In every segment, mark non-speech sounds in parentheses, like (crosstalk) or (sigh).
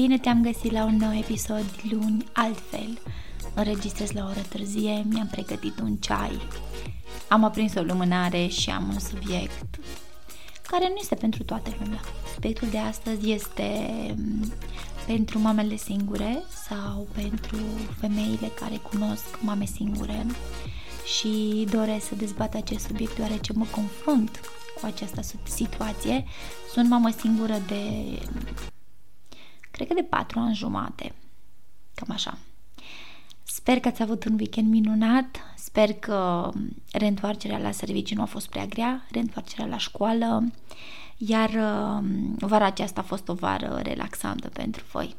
Bine te-am găsit la un nou episod luni altfel. Înregistrez la o oră târzie, mi-am pregătit un ceai. Am aprins o lumânare și am un subiect care nu este pentru toată lumea. Subiectul de astăzi este mm, pentru mamele singure sau pentru femeile care cunosc mame singure și doresc să dezbat acest subiect deoarece mă confrunt cu această situație. Sunt mamă singură de cred că de patru ani jumate. Cam așa. Sper că ați avut un weekend minunat, sper că reîntoarcerea la serviciu nu a fost prea grea, reîntoarcerea la școală, iar uh, vara aceasta a fost o vară relaxantă pentru voi.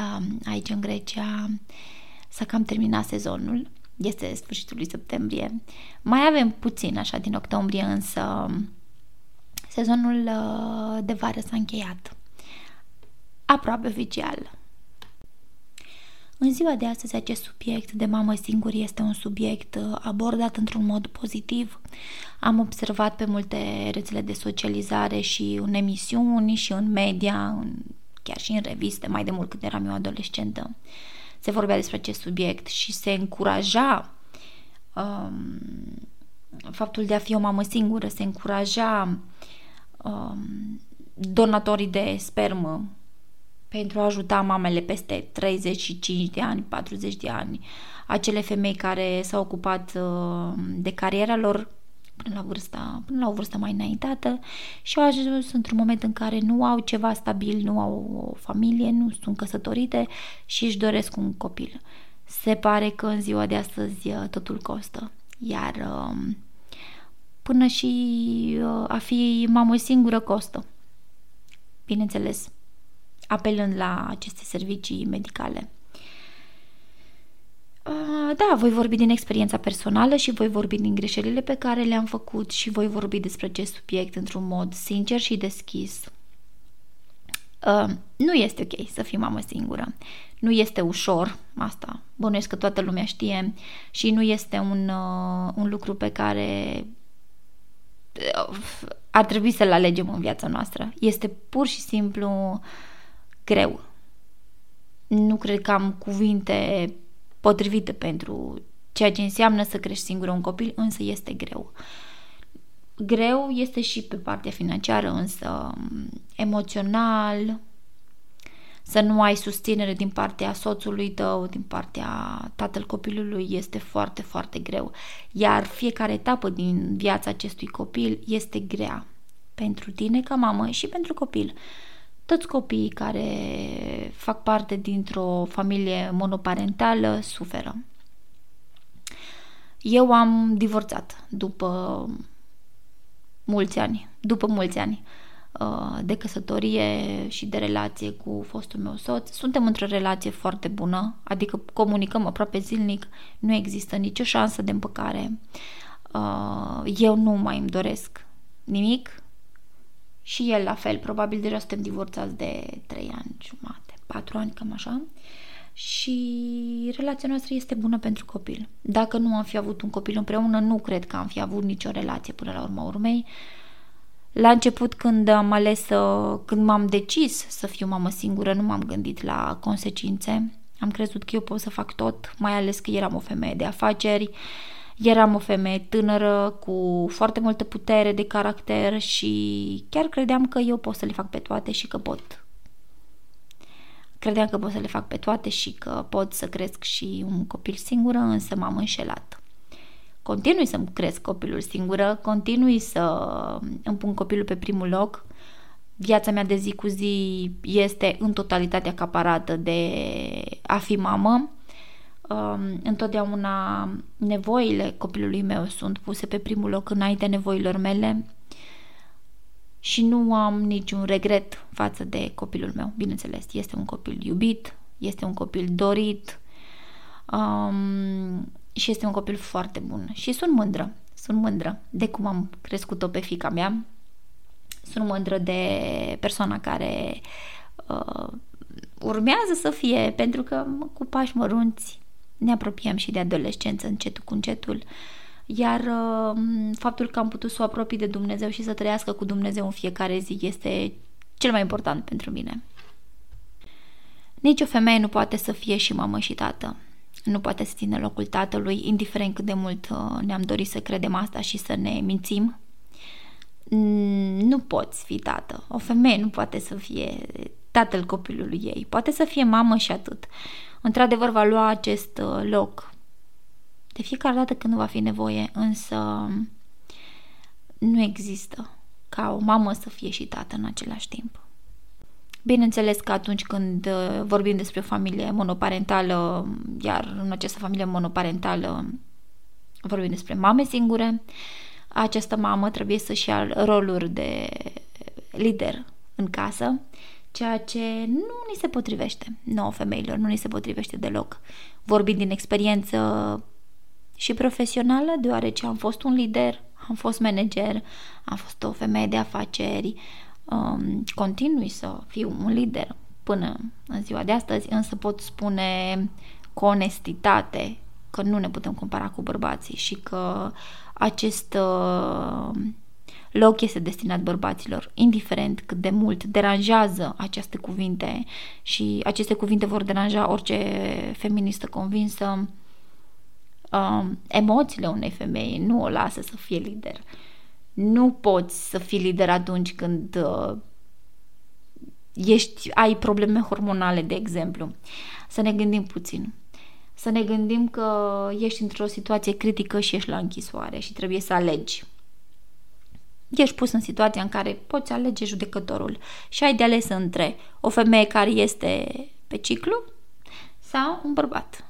Um, aici în Grecia s-a cam terminat sezonul, este sfârșitul lui septembrie. Mai avem puțin așa din octombrie, însă sezonul uh, de vară s-a încheiat aproape oficial. În ziua de astăzi, acest subiect de mamă singur este un subiect uh, abordat într-un mod pozitiv. Am observat pe multe rețele de socializare și în emisiuni și în media, în, chiar și în reviste, mai de mult când eram eu adolescentă. Se vorbea despre acest subiect și se încuraja um, faptul de a fi o mamă singură, se încuraja um, donatorii de spermă pentru a ajuta mamele peste 35 de ani, 40 de ani, acele femei care s-au ocupat uh, de cariera lor până la, vârsta, până la o vârstă mai înaintată și au ajuns într-un moment în care nu au ceva stabil, nu au o familie, nu sunt căsătorite și își doresc un copil. Se pare că în ziua de astăzi uh, totul costă, iar um, până și uh, a fi mamă singură costă. Bineînțeles, apelând la aceste servicii medicale. Da, voi vorbi din experiența personală și voi vorbi din greșelile pe care le-am făcut și voi vorbi despre acest subiect într-un mod sincer și deschis. Nu este ok să fii mamă singură. Nu este ușor, asta bănuiesc că toată lumea știe și nu este un, un lucru pe care ar trebui să-l alegem în viața noastră. Este pur și simplu uh, greu. Nu cred că am cuvinte potrivite pentru ceea ce înseamnă să crești singur un copil, însă este greu. Greu este și pe partea financiară, însă emoțional, să nu ai susținere din partea soțului tău, din partea tatăl copilului, este foarte, foarte greu. Iar fiecare etapă din viața acestui copil este grea pentru tine ca mamă și pentru copil toți copiii care fac parte dintr-o familie monoparentală suferă. Eu am divorțat după mulți ani, după mulți ani uh, de căsătorie și de relație cu fostul meu soț. Suntem într-o relație foarte bună, adică comunicăm aproape zilnic, nu există nicio șansă de împăcare. Uh, eu nu mai îmi doresc nimic, și el la fel, probabil deja suntem divorțați de 3 ani jumate, 4 ani, cam așa. Și relația noastră este bună pentru copil. Dacă nu am fi avut un copil împreună, nu cred că am fi avut nicio relație până la urma urmei. La început, când am ales să, când m-am decis să fiu mamă singură, nu m-am gândit la consecințe. Am crezut că eu pot să fac tot, mai ales că eram o femeie de afaceri, uh, Eram o femeie tânără cu foarte multă putere de caracter și chiar credeam că eu pot să le fac pe toate și că pot. Credeam că pot să le fac pe toate și că pot să cresc și un copil singură, însă m-am înșelat. Continui să-mi cresc copilul singură, continui să îmi pun copilul pe primul loc. Viața mea de zi cu zi este în totalitate acaparată de a fi mamă um, întotdeauna nevoile copilului meu sunt puse pe primul loc înainte nevoilor mele și nu am niciun regret față de copilul meu. Bineînțeles, este un copil iubit, este un copil dorit, Um, și este un copil foarte bun. Și sunt mândră, sunt mândră de cum am crescut-o pe fica mea. Sunt mândră de persoana care uh, urmează să fie, pentru că cu pași mărunți ne apropiem și de adolescență încetul cu încetul. Iar uh, faptul că am putut să o apropii de Dumnezeu și să trăiască cu Dumnezeu în fiecare zi este cel mai important pentru mine. Nici o femeie nu poate să fie și mamă și tată. Nu poate să țină locul tatălui, indiferent cât de mult uh, ne-am dorit să credem asta și să ne mințim. Nu poți fi tată. O femeie nu poate să fie tatăl copilului ei. Poate să fie mamă și atât. Într-adevăr va lua acest uh, loc de fiecare dată când va fi nevoie, însă nu există ca o mamă să fie și tată în același timp. Bineînțeles că atunci când uh, vorbim despre o familie monoparentală, iar în această familie monoparentală vorbim despre mame singure, această mamă trebuie să-și ia roluri de lider în casă, ceea ce nu ni se potrivește nouă femeilor, nu ni se potrivește deloc. Vorbind din experiență și profesională, deoarece am fost un lider, am fost manager, am fost o femeie de afaceri, um, continui să fiu un lider până în ziua de astăzi, însă pot spune cu onestitate că nu ne putem compara cu bărbații și că acest uh, loc este destinat bărbaților, indiferent cât de mult deranjează aceste cuvinte și aceste cuvinte vor deranja orice feministă convinsă, uh, emoțiile unei femei nu o lasă să fie lider. Uh, nu poți să fii lider atunci când uh, ești, ai probleme hormonale, de exemplu. Să ne gândim puțin. Să ne gândim că ești într-o situație critică și ești la închisoare și trebuie să alegi. Ești pus în situația în care poți alege judecătorul și ai de ales între o femeie care este pe ciclu sau un bărbat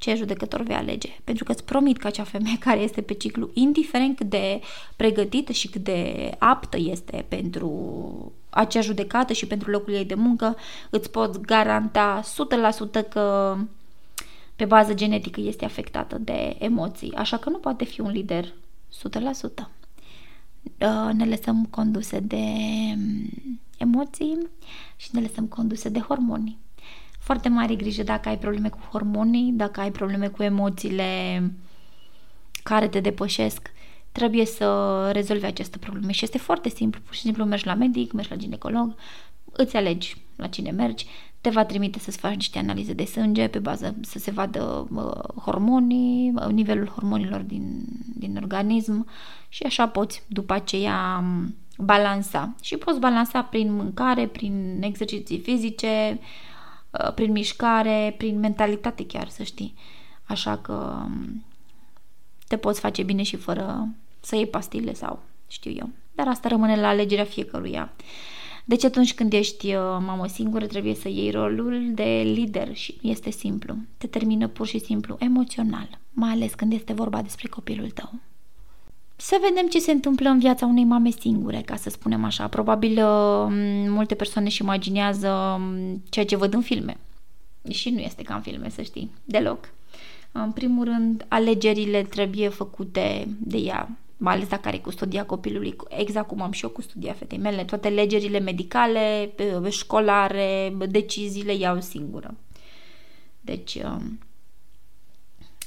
ce judecător vei alege. Pentru că îți promit că acea femeie (laughs) care este pe ciclu, indiferent cât de pregătită și cât de aptă este pentru acea judecată și pentru locul ei de muncă, îți pot garanta 100% că pe bază genetică este afectată de emoții, așa că nu poate fi un lider 100%. Uh, ne lăsăm conduse de mm, emoții și ne lăsăm conduse de hormoni foarte mare grijă dacă ai probleme cu hormonii, dacă ai probleme cu emoțiile care te depășesc, trebuie să rezolvi aceste probleme și este foarte simplu, pur și simplu mergi la medic, mergi la ginecolog, îți alegi la cine mergi, te va trimite să-ți faci niște analize de sânge pe bază să se vadă uh, hormonii, nivelul hormonilor din, din organism și așa poți după aceea balansa. Și poți balansa prin mâncare, prin exerciții fizice, Uh, prin mișcare, prin mentalitate chiar, să știi. Așa că um, te poți face bine și fără să iei pastile sau știu eu. Dar asta rămâne la alegerea fiecăruia. Deci atunci când ești uh, mamă singură trebuie să iei rolul de lider și este simplu. Te termină pur și simplu emoțional, mai ales când este vorba despre copilul tău să vedem ce se întâmplă în viața unei mame singure, ca să spunem așa. Probabil uh, multe persoane își imaginează um, ceea ce văd în filme. Și nu este ca în filme, să știi, deloc. În primul rând, alegerile trebuie făcute de ea, mai ales dacă are custodia copilului, exact cum am și eu custodia fetei mele, toate legerile medicale, școlare, deciziile iau singură. Deci, um,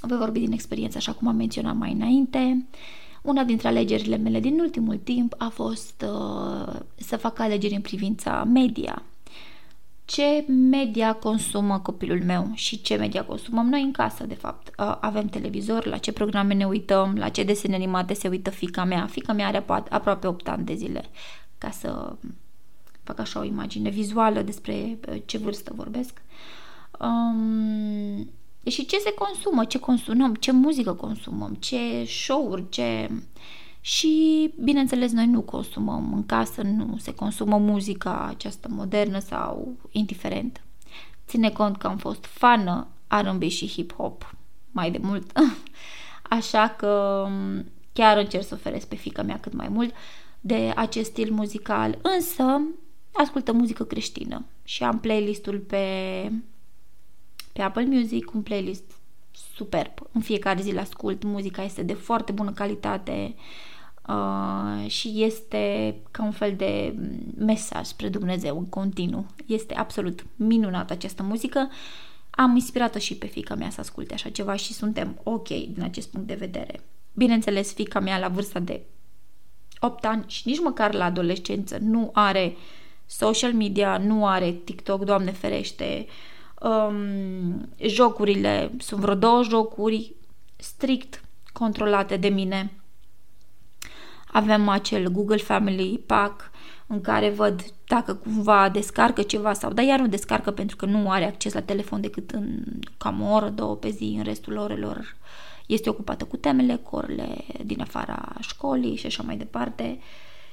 voi vorbi din experiență, așa cum am menționat mai înainte. Uh, una dintre alegerile mele din ultimul timp a fost uh, să fac alegeri în privința media. Ce media consumă copilul meu și ce media consumăm noi în casă, de fapt. Uh, avem televizor, la ce programe ne uităm, la ce desene animate se uită fica mea. Fica mea are aproape 8 ani de zile, ca să fac așa o imagine vizuală despre uh, ce vârstă vorbesc. Um, și ce se consumă, ce consumăm, ce muzică consumăm, ce show-uri, ce... Și, bineînțeles, noi nu consumăm în casă, nu se consumă muzica aceasta modernă sau indiferent. Ține cont că am fost fană R&B și hip-hop mai de mult, (laughs) așa că chiar încerc să oferesc pe fica mea cât mai mult de acest stil muzical, însă ascultă muzică creștină și am playlistul pe pe Apple Music un playlist superb. În fiecare zi ascult, muzica este de foarte bună calitate uh, și este ca un fel de mesaj spre Dumnezeu în continuu. Este absolut minunată această muzică. Am inspirat-o și pe fica mea să asculte așa ceva și suntem ok din acest punct de vedere. Bineînțeles, fica mea la vârsta de 8 ani și nici măcar la adolescență nu are social media, nu are TikTok, Doamne ferește, um, jocurile, sunt vreo două jocuri strict controlate de mine. Avem acel Google Family Pack în care văd dacă cumva descarcă ceva sau, dar iar nu descarcă pentru că nu are acces la telefon decât în cam o oră, două pe zi, în restul orelor este ocupată cu temele, cu orele din afara școlii și așa mai departe.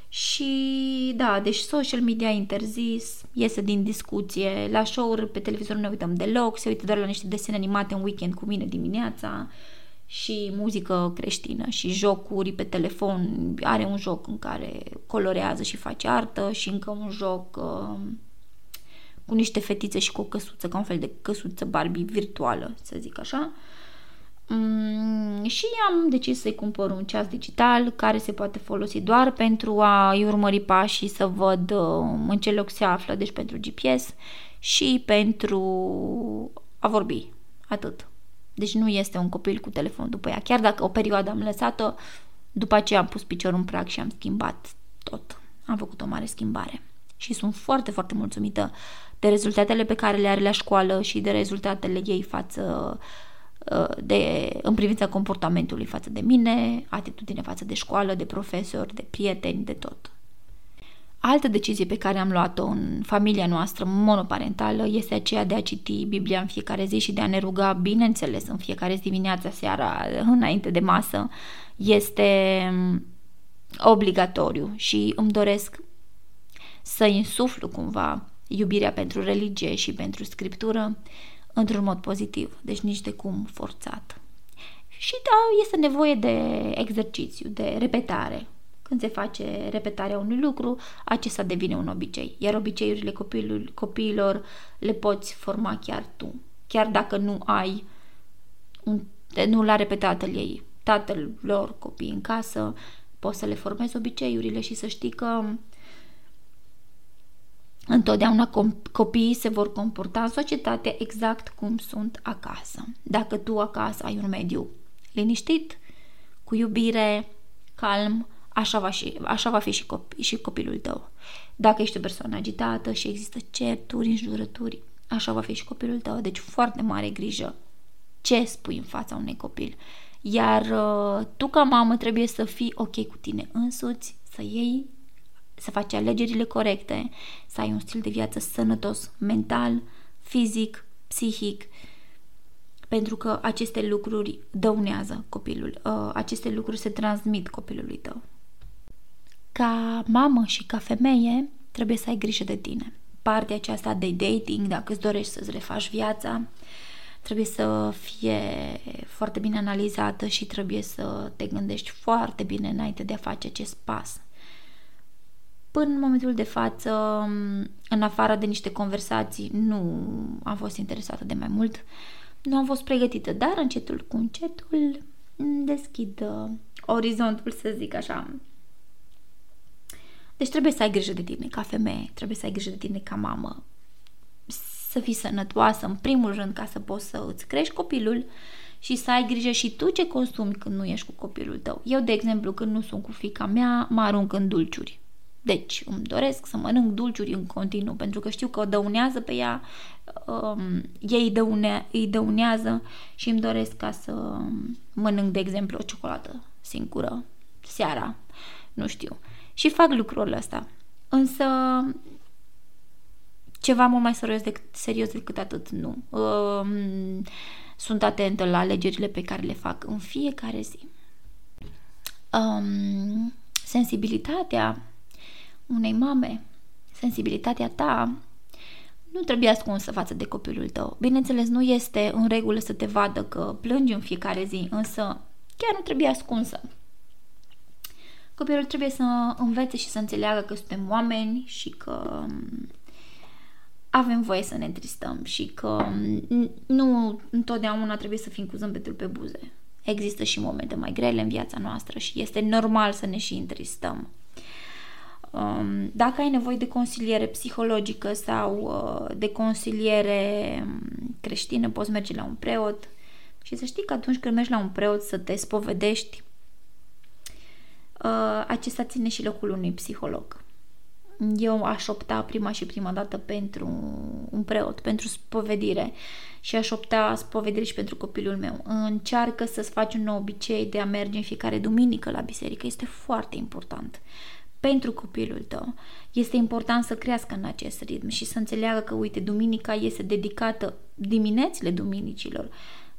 Și da, deci social media interzis, iese din discuție, la show-uri pe televizor nu ne uităm deloc, se uită doar la niște desene animate în weekend cu mine dimineața și muzică creștină și jocuri pe telefon. Are un joc în care colorează și face artă și încă un joc uh, cu niște fetițe și cu o căsuță, ca un fel de căsuță Barbie virtuală, să zic așa. Mm, și am decis să-i cumpăr un ceas digital care se poate folosi doar pentru a-i urmări pașii, să văd uh, în ce loc se află, deci pentru GPS și pentru a vorbi. Atât. Deci nu este un copil cu telefon după ea. Chiar dacă o perioadă am lăsat-o, după aceea am pus piciorul în prag și am schimbat tot. Am făcut o mare schimbare. Și sunt foarte, foarte mulțumită de rezultatele pe care le are la școală și de rezultatele ei față uh, de, în privința comportamentului față de mine, atitudine față de școală, de profesori, de prieteni, de tot. Altă decizie pe care am luat-o în familia noastră monoparentală este aceea de a citi Biblia în fiecare zi și de a ne ruga, bineînțeles, în fiecare zi dimineața, seara, înainte de masă. Este mm, obligatoriu și îmi doresc să insuflu cumva iubirea pentru religie și pentru scriptură într-un mod pozitiv, deci nici de cum forțat. Și da, este nevoie de exercițiu, de repetare, când se face repetarea unui lucru, acesta devine un obicei. Iar obiceiurile copilul, copiilor le poți forma chiar tu. Chiar dacă nu ai un, nu l-a repetat tatăl ei, tatăl lor copii în casă, poți să le formezi obiceiurile și să știi că întotdeauna copiii se vor comporta în societate exact cum sunt acasă. Dacă tu acasă ai un mediu liniștit, cu iubire, calm, așa va, și, așa va fi și, copil, și copilul tău. Dacă ești o persoană agitată și există certuri, înjurături, așa va fi și copilul tău. Deci foarte mare grijă ce spui în fața unui copil. Iar uh, tu ca mamă trebuie să fii ok cu tine însuți, să iei, să faci alegerile corecte, să ai un stil de viață sănătos, mental, fizic, psihic, pentru că aceste lucruri dăunează copilul, uh, aceste lucruri se transmit copilului tău ca mamă și ca femeie trebuie să ai grijă de tine. Partea aceasta de dating, dacă îți dorești să-ți refaci viața, trebuie să fie foarte bine analizată și trebuie să te gândești foarte bine înainte de a face acest pas. Până în momentul de față, în afară de niște conversații, nu am fost interesată de mai mult, nu am fost pregătită, dar încetul cu încetul deschid uh, orizontul, să zic așa, deci trebuie să ai grijă de tine ca femeie, trebuie să ai grijă de tine ca mamă, să fii sănătoasă în primul rând ca să poți să îți crești copilul și să ai grijă și tu ce consumi când nu ești cu copilul tău. Eu, de exemplu, când nu sunt cu fica mea, mă arunc în dulciuri. Deci îmi doresc să mănânc dulciuri în continuu, pentru că știu că o dăunează pe ea, um, ei dăune, îi dăunează și îmi doresc ca să mănânc, de exemplu, o ciocolată singură seara, nu știu și fac lucrul ăsta. Însă ceva mult mai serios decât, serios decât atât, nu. Um, sunt atentă la alegerile pe care le fac în fiecare zi. Um, sensibilitatea unei mame, sensibilitatea ta, nu trebuie ascunsă față de copilul tău. Bineînțeles, nu este în regulă să te vadă că plângi în fiecare zi, însă chiar nu trebuie ascunsă. Copilul trebuie să învețe și să înțeleagă că suntem oameni și că avem voie să ne întristăm și că nu întotdeauna trebuie să fim cu zâmbetul pe buze. Există și momente mai grele în viața noastră și este normal să ne și întristăm. Um, dacă ai nevoie de consiliere psihologică sau uh, de consiliere um, creștină, poți merge la un preot și să știi că atunci când mergi la un preot să te spovedești, uh, acesta ține și locul unui psiholog. Eu aș opta prima și prima dată pentru un preot, pentru spovedire și aș opta spovedire și pentru copilul meu. Încearcă să-ți faci un nou obicei de a merge în fiecare duminică la biserică. Este foarte important pentru copilul tău. Este important să crească în acest ritm și să înțeleagă că, uite, duminica este dedicată, diminețile duminicilor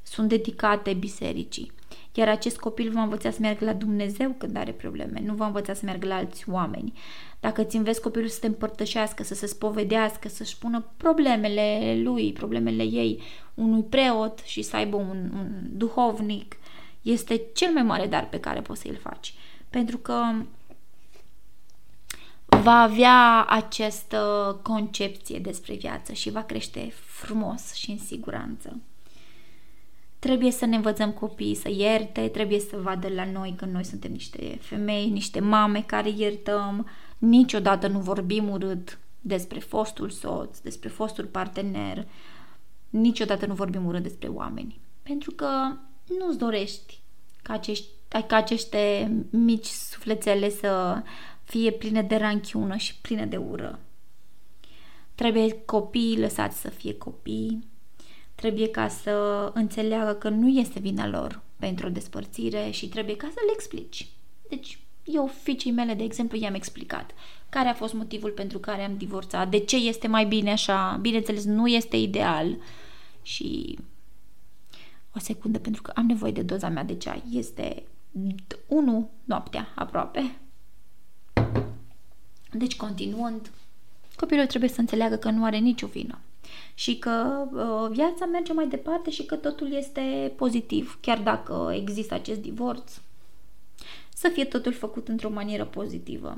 sunt dedicate bisericii. Iar acest copil va învăța să meargă la Dumnezeu când are probleme, nu va învăța să meargă la alți oameni. Dacă îți înveți copilul să te împărtășească, să se spovedească, să-și pună problemele lui, problemele ei, unui preot și să aibă un, un duhovnic, este cel mai mare dar pe care poți să-l faci. Pentru că va avea această concepție despre viață și va crește frumos și în siguranță. Trebuie să ne învățăm copiii să ierte, trebuie să vadă la noi că noi suntem niște femei, niște mame care iertăm, niciodată nu vorbim urât despre fostul soț, despre fostul partener, niciodată nu vorbim urât despre oameni. Pentru că nu-ți dorești ca, acești, ca aceste mici sufletele să fie pline de ranchiună și pline de ură. Trebuie copiii lăsați să fie copii, trebuie ca să înțeleagă că nu este vina lor pentru o despărțire și trebuie ca să le explici. Deci, eu fiicei mele, de exemplu, i-am explicat care a fost motivul pentru care am divorțat, de ce este mai bine așa, bineînțeles, nu este ideal și o secundă pentru că am nevoie de doza mea de ceai. Este 1 noaptea aproape. Deci, continuând, copilul trebuie să înțeleagă că nu are nicio vină și că uh, viața merge mai departe și că totul este pozitiv, chiar dacă există acest divorț, să fie totul făcut într-o manieră pozitivă.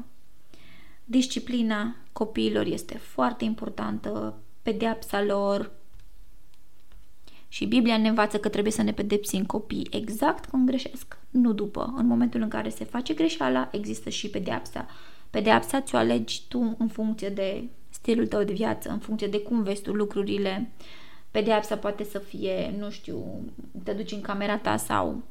Disciplina copiilor este foarte importantă, pedeapsa lor, și Biblia ne învață că trebuie să ne pedepsim copii exact când greșesc, nu după. În momentul în care se face greșeala, există și pedeapsa. Pedeapsa ți-o alegi tu în funcție de stilul tău de viață, în funcție de cum vezi tu lucrurile. Pedeapsa poate să fie, nu știu, te duci în camera ta sau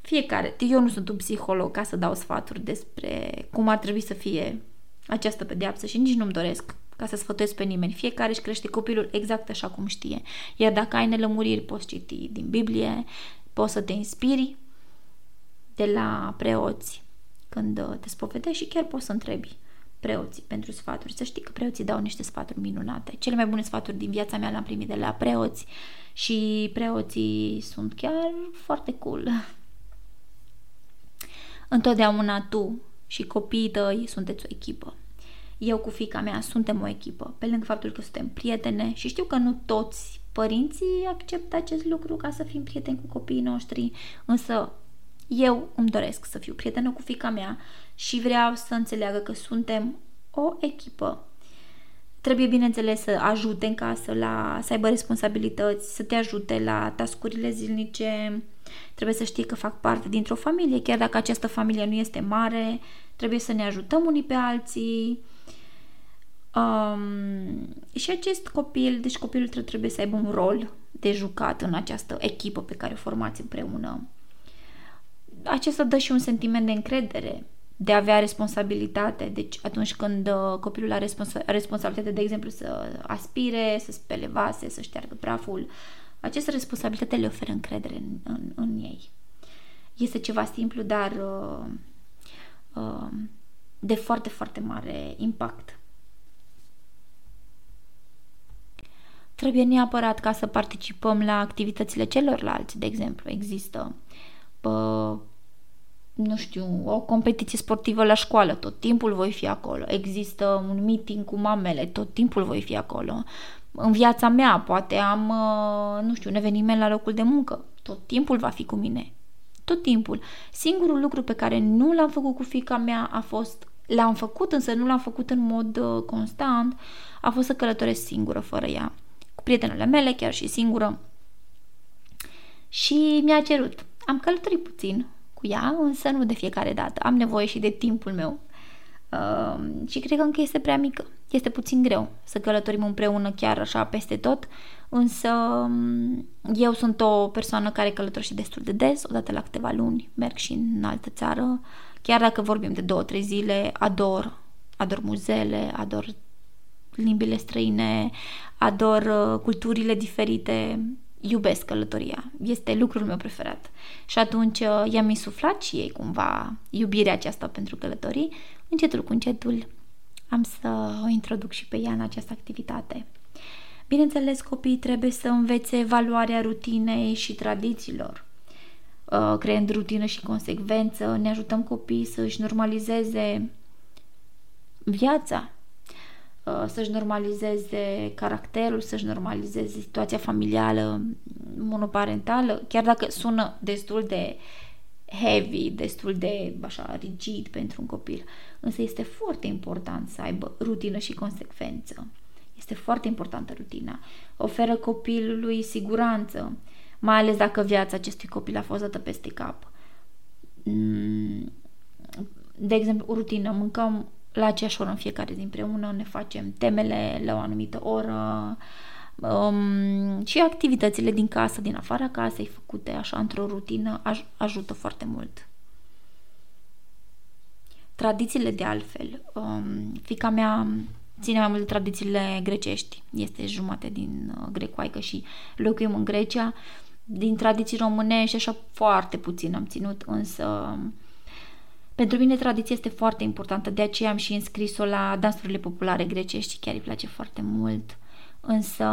fiecare. Eu nu sunt un psiholog ca să dau sfaturi despre cum ar trebui să fie această pedeapsă și nici nu-mi doresc ca să sfătuiesc pe nimeni. Fiecare își crește copilul exact așa cum știe. Iar dacă ai nelămuriri, poți citi din Biblie, poți să te inspiri de la preoți când te spovedești și chiar poți să întrebi preoții pentru sfaturi. Să știi că preoții dau niște sfaturi minunate. Cele mai bune sfaturi din viața mea le-am primit de la preoți și preoții sunt chiar foarte cool. Întotdeauna tu și copiii tăi sunteți o echipă. Eu cu fica mea suntem o echipă, pe lângă faptul că suntem prietene și știu că nu toți părinții acceptă acest lucru ca să fim prieteni cu copiii noștri, însă eu îmi doresc să fiu prietenă cu fica mea și vreau să înțeleagă că suntem o echipă. Trebuie, bineînțeles, să ajute în casă, la, să aibă responsabilități, să te ajute la tascurile zilnice. Trebuie să știi că fac parte dintr-o familie, chiar dacă această familie nu este mare, trebuie să ne ajutăm unii pe alții. Um, și acest copil, deci copilul trebuie să aibă un rol de jucat în această echipă pe care o formați împreună acesta dă și un sentiment de încredere, de a avea responsabilitate. Deci atunci când uh, copilul are responsa- responsabilitate, de exemplu, să aspire, să spele vase, să șteargă praful, această responsabilitate le oferă încredere în, în, în ei. Este ceva simplu, dar uh, uh, de foarte, foarte mare impact. Trebuie neapărat ca să participăm la activitățile celorlalți, de exemplu. Există uh, nu știu, o competiție sportivă la școală, tot timpul voi fi acolo. Există un meeting cu mamele, tot timpul voi fi acolo. În viața mea, poate am, uh, nu știu, un eveniment la locul de muncă, tot timpul va fi cu mine. Tot timpul. Singurul lucru pe care nu l-am făcut cu fica mea a fost l-am făcut, însă nu l-am făcut în mod uh, constant, a fost să călătoresc singură fără ea, cu prietenele mele, chiar și singură. Și mi-a cerut. Am călătorit puțin cu ea, însă nu de fiecare dată. Am nevoie și de timpul meu. Uh, și cred că încă este prea mică. Este puțin greu să călătorim împreună chiar așa peste tot, însă um, eu sunt o persoană care călătorește destul de des, odată la câteva luni, merg și în altă țară, chiar dacă vorbim de două, trei zile, ador, ador muzeele, ador limbile străine, ador uh, culturile diferite, iubesc călătoria. Este lucrul meu preferat. Și atunci uh, i-am insuflat și ei cumva iubirea aceasta pentru călătorii. Încetul cu încetul am să o introduc și pe ea în această activitate. Bineînțeles, copiii trebuie să învețe valoarea rutinei și tradițiilor. Uh, creând rutină și consecvență, ne ajutăm copiii să își normalizeze viața, uh, să-și normalizeze caracterul, să-și normalizeze situația familială, monoparentală, chiar dacă sună destul de heavy, destul de așa rigid pentru un copil. Însă este foarte important să aibă rutină și consecvență. Este foarte importantă rutina. Oferă copilului siguranță, mai ales dacă viața acestui copil a fost dată peste cap. Mm, de exemplu, rutină, mâncăm la aceeași oră în fiecare zi împreună, ne facem temele la o anumită oră um, și activitățile din casă, din afara casei, făcute așa într-o rutină, aj- ajută foarte mult. Tradițiile de altfel. Um, fica mea ține mai mult de tradițiile grecești. Este jumate din uh, grecoaică și locuim în Grecia. Din tradiții românești așa foarte puțin am ținut, însă pentru mine tradiția este foarte importantă, de aceea am și înscris-o la dansurile populare grecești, chiar îi place foarte mult. Însă,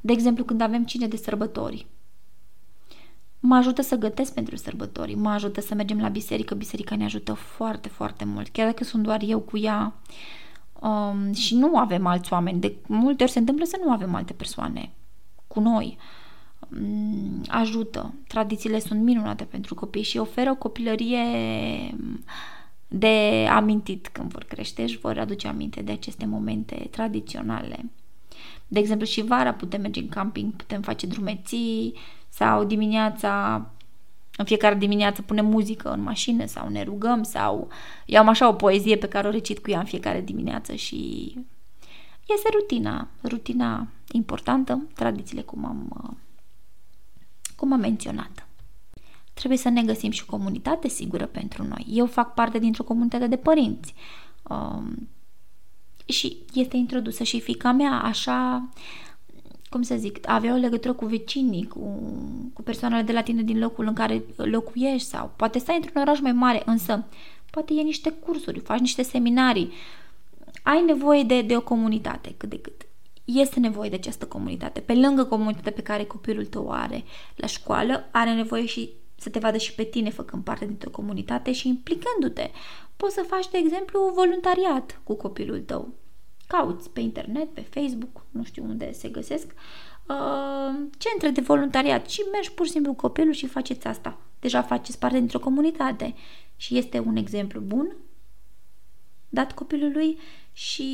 de exemplu, când avem cine de sărbători, mă ajută să gătesc pentru sărbători, mă ajută să mergem la biserică, biserica ne ajută foarte, foarte mult, chiar dacă sunt doar eu cu ea um, și nu avem alți oameni, de multe ori se întâmplă să nu avem alte persoane cu noi, um, ajută, tradițiile sunt minunate pentru copii și oferă o copilărie de amintit când vor crește, își vor aduce aminte de aceste momente tradiționale. De exemplu, și vara putem merge în camping, putem face drumeții, sau dimineața în fiecare dimineață punem muzică în mașină sau ne rugăm sau eu am așa o poezie pe care o recit cu ea în fiecare dimineață și este rutina, rutina importantă, tradițiile cum am, cum am menționat. Trebuie să ne găsim și o comunitate sigură pentru noi. Eu fac parte dintr-o comunitate de părinți um, și este introdusă și fica mea așa cum să zic, avea o legătură cu vecinii, cu, cu persoanele de la tine din locul în care locuiești sau poate stai într-un oraș mai mare, însă poate e niște cursuri, faci niște seminarii, ai nevoie de, de o comunitate cât de cât. Este nevoie de această comunitate. Pe lângă comunitatea pe care copilul tău are la școală, are nevoie și să te vadă și pe tine făcând parte dintr-o comunitate și implicându-te. Poți să faci, de exemplu, voluntariat cu copilul tău cauți pe internet, pe Facebook, nu știu unde se găsesc, uh, centre de voluntariat și mergi pur și simplu cu copilul și faceți asta. Deja faceți parte dintr-o comunitate și este un exemplu bun dat copilului și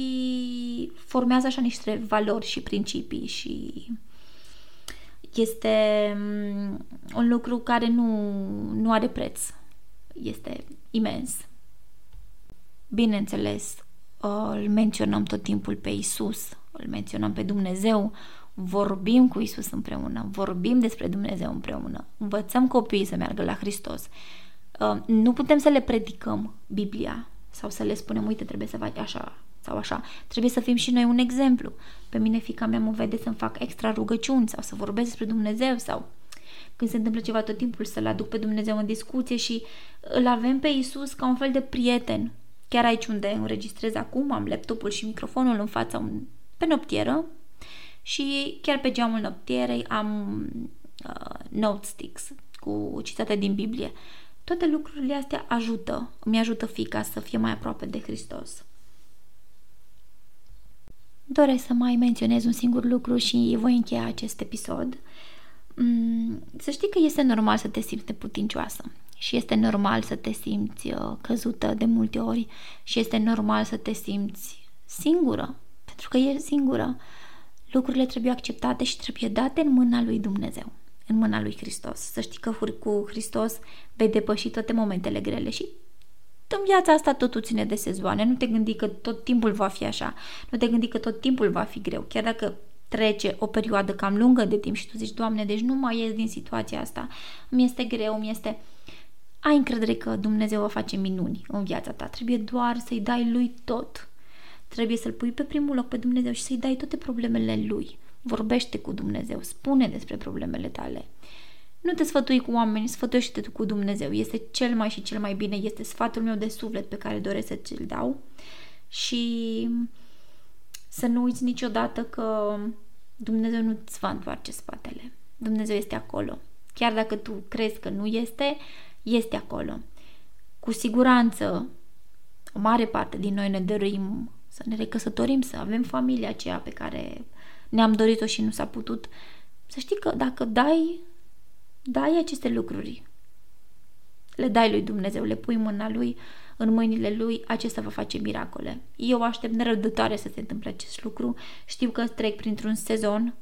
formează așa niște valori și principii și este mm, un lucru care nu, nu are preț. Este imens. Bineînțeles, îl menționăm tot timpul pe Isus, îl menționăm pe Dumnezeu, vorbim cu Isus împreună, vorbim despre Dumnezeu împreună, învățăm copiii să meargă la Hristos. Uh, nu putem să le predicăm Biblia sau să le spunem, uite, trebuie să faci așa sau așa. Trebuie să fim și noi un exemplu. Pe mine fica mea mă vede să-mi fac extra rugăciuni sau să vorbesc despre Dumnezeu sau când se întâmplă ceva tot timpul să-L aduc pe Dumnezeu în discuție și îl avem pe Isus ca un fel de prieten Chiar aici unde înregistrez acum, am laptopul și microfonul în fața un, pe noptieră și chiar pe geamul noptierei am uh, note sticks cu citate din Biblie. Toate lucrurile astea ajută, îmi ajută fica să fie mai aproape de Hristos. Doresc să mai menționez un singur lucru și voi încheia acest episod. Mm, să știi că este normal să te simți neputincioasă și este normal să te simți uh, căzută de multe ori și este normal să te simți singură, pentru că ești singură. Lucrurile trebuie acceptate și trebuie date în mâna lui Dumnezeu, în mâna lui Hristos. Să știi că cu Hristos vei depăși toate momentele grele și în viața asta totul ține de sezoane. Nu te gândi că tot timpul va fi așa. Nu te gândi că tot timpul va fi greu. Chiar dacă trece o perioadă cam lungă de timp și tu zici, Doamne, deci nu mai ies din situația asta, mi este greu, mi este... Ai încredere că Dumnezeu va face minuni în viața ta. Trebuie doar să-i dai lui tot. Trebuie să-L pui pe primul loc pe Dumnezeu și să-i dai toate problemele lui. Vorbește cu Dumnezeu, spune despre problemele tale. Nu te sfătui cu oameni, sfătuiește-te tu cu Dumnezeu. Este cel mai și cel mai bine, este sfatul meu de suflet pe care doresc să ți-l dau. Și să nu uiți niciodată că Dumnezeu nu îți va întoarce spatele. Dumnezeu este acolo. Chiar dacă tu crezi că nu este, este acolo. Cu siguranță, o mare parte din noi ne dorim să ne recăsătorim, să avem familia aceea pe care ne-am dorit-o și nu s-a putut. Să știi că dacă dai, dai aceste lucruri, le dai lui Dumnezeu, le pui în mâna lui, în mâinile lui, acesta va face miracole. Eu aștept nerăbdătoare să se întâmple acest lucru. Știu că trec printr-un sezon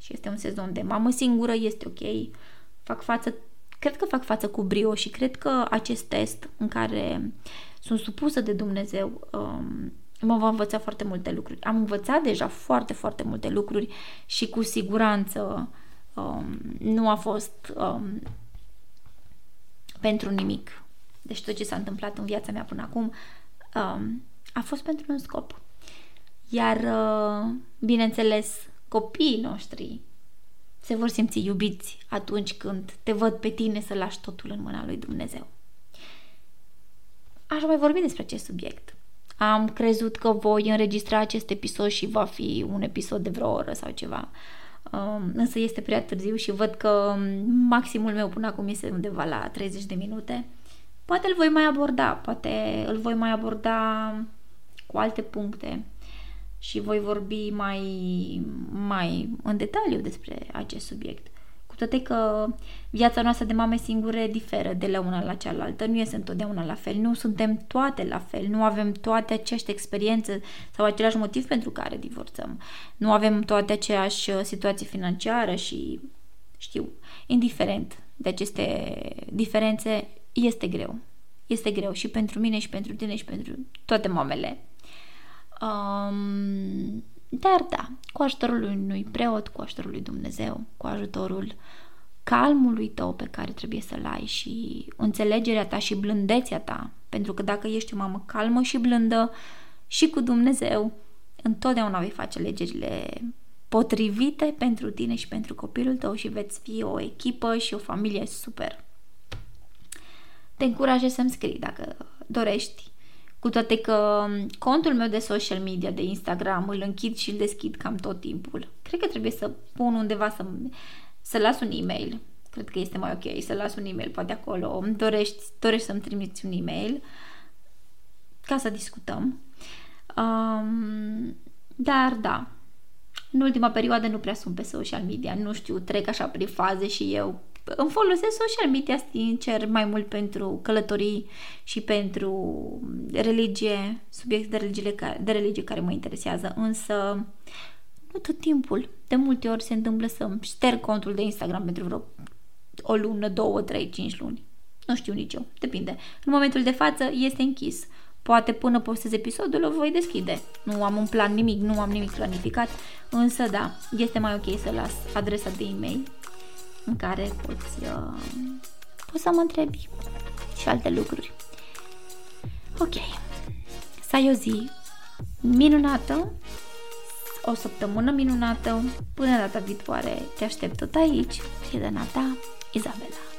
și este un sezon de mamă singură, este ok. Fac față, cred că fac față cu brio și cred că acest test în care sunt supusă de Dumnezeu um, mă va învăța foarte multe lucruri. Am învățat deja foarte, foarte multe lucruri și cu siguranță um, nu a fost um, pentru nimic. Deci tot ce s-a întâmplat în viața mea până acum um, a fost pentru un scop. Iar, uh, bineînțeles, copiii noștri se vor simți iubiți atunci când te văd pe tine să lași totul în mâna lui Dumnezeu. Aș mai vorbi despre acest subiect. Am crezut că voi înregistra acest episod și va fi un episod de vreo oră sau ceva. Um, însă este prea târziu și văd că maximul meu până acum este undeva la 30 de minute. Poate îl voi mai aborda, poate îl voi mai aborda cu alte puncte și voi vorbi mai, mai în detaliu despre acest subiect. Cu toate că viața noastră de mame singure diferă de la una la cealaltă, nu este întotdeauna la fel, nu suntem toate la fel, nu avem toate aceeași experiențe sau același motiv pentru care divorțăm, nu avem toate aceeași uh, situații financiară și știu, indiferent de aceste diferențe, este greu. Este greu și pentru mine și pentru tine și pentru toate mamele. Um, dar da, cu ajutorul unui preot, cu ajutorul lui Dumnezeu, cu ajutorul calmului tău pe care trebuie să-l ai și înțelegerea ta și blândețea ta, pentru că dacă ești o mamă calmă și blândă și cu Dumnezeu, întotdeauna vei face legerile potrivite pentru tine și pentru copilul tău și veți fi o echipă și o familie super. Te încurajez să-mi scrii dacă dorești cu toate că contul meu de social media, de Instagram, îl închid și îl deschid cam tot timpul. Cred că trebuie să pun undeva să, să las un e-mail. Cred că este mai ok să las un e-mail, poate acolo. Îmi dorești, dorești să-mi trimiți un e-mail ca să discutăm. Um, dar da, în ultima perioadă nu prea sunt pe social media, nu știu, trec așa prin faze și eu îmi folosesc social media sincer mai mult pentru călătorii și pentru religie, subiecte de religie, care, de religie care mă interesează, însă nu tot timpul. De multe ori se întâmplă să șterg contul de Instagram pentru vreo o lună, două, trei, cinci luni. Nu știu nici eu, depinde. În momentul de față este închis. Poate până postez episodul o voi deschide. Nu am un plan nimic, nu am nimic planificat, însă da, este mai ok să las adresa de e-mail în care poți, uh, poți să mă întrebi și alte lucruri. Ok, să ai o zi minunată, o săptămână minunată, până data viitoare te aștept tot aici, prietena ta, Izabela.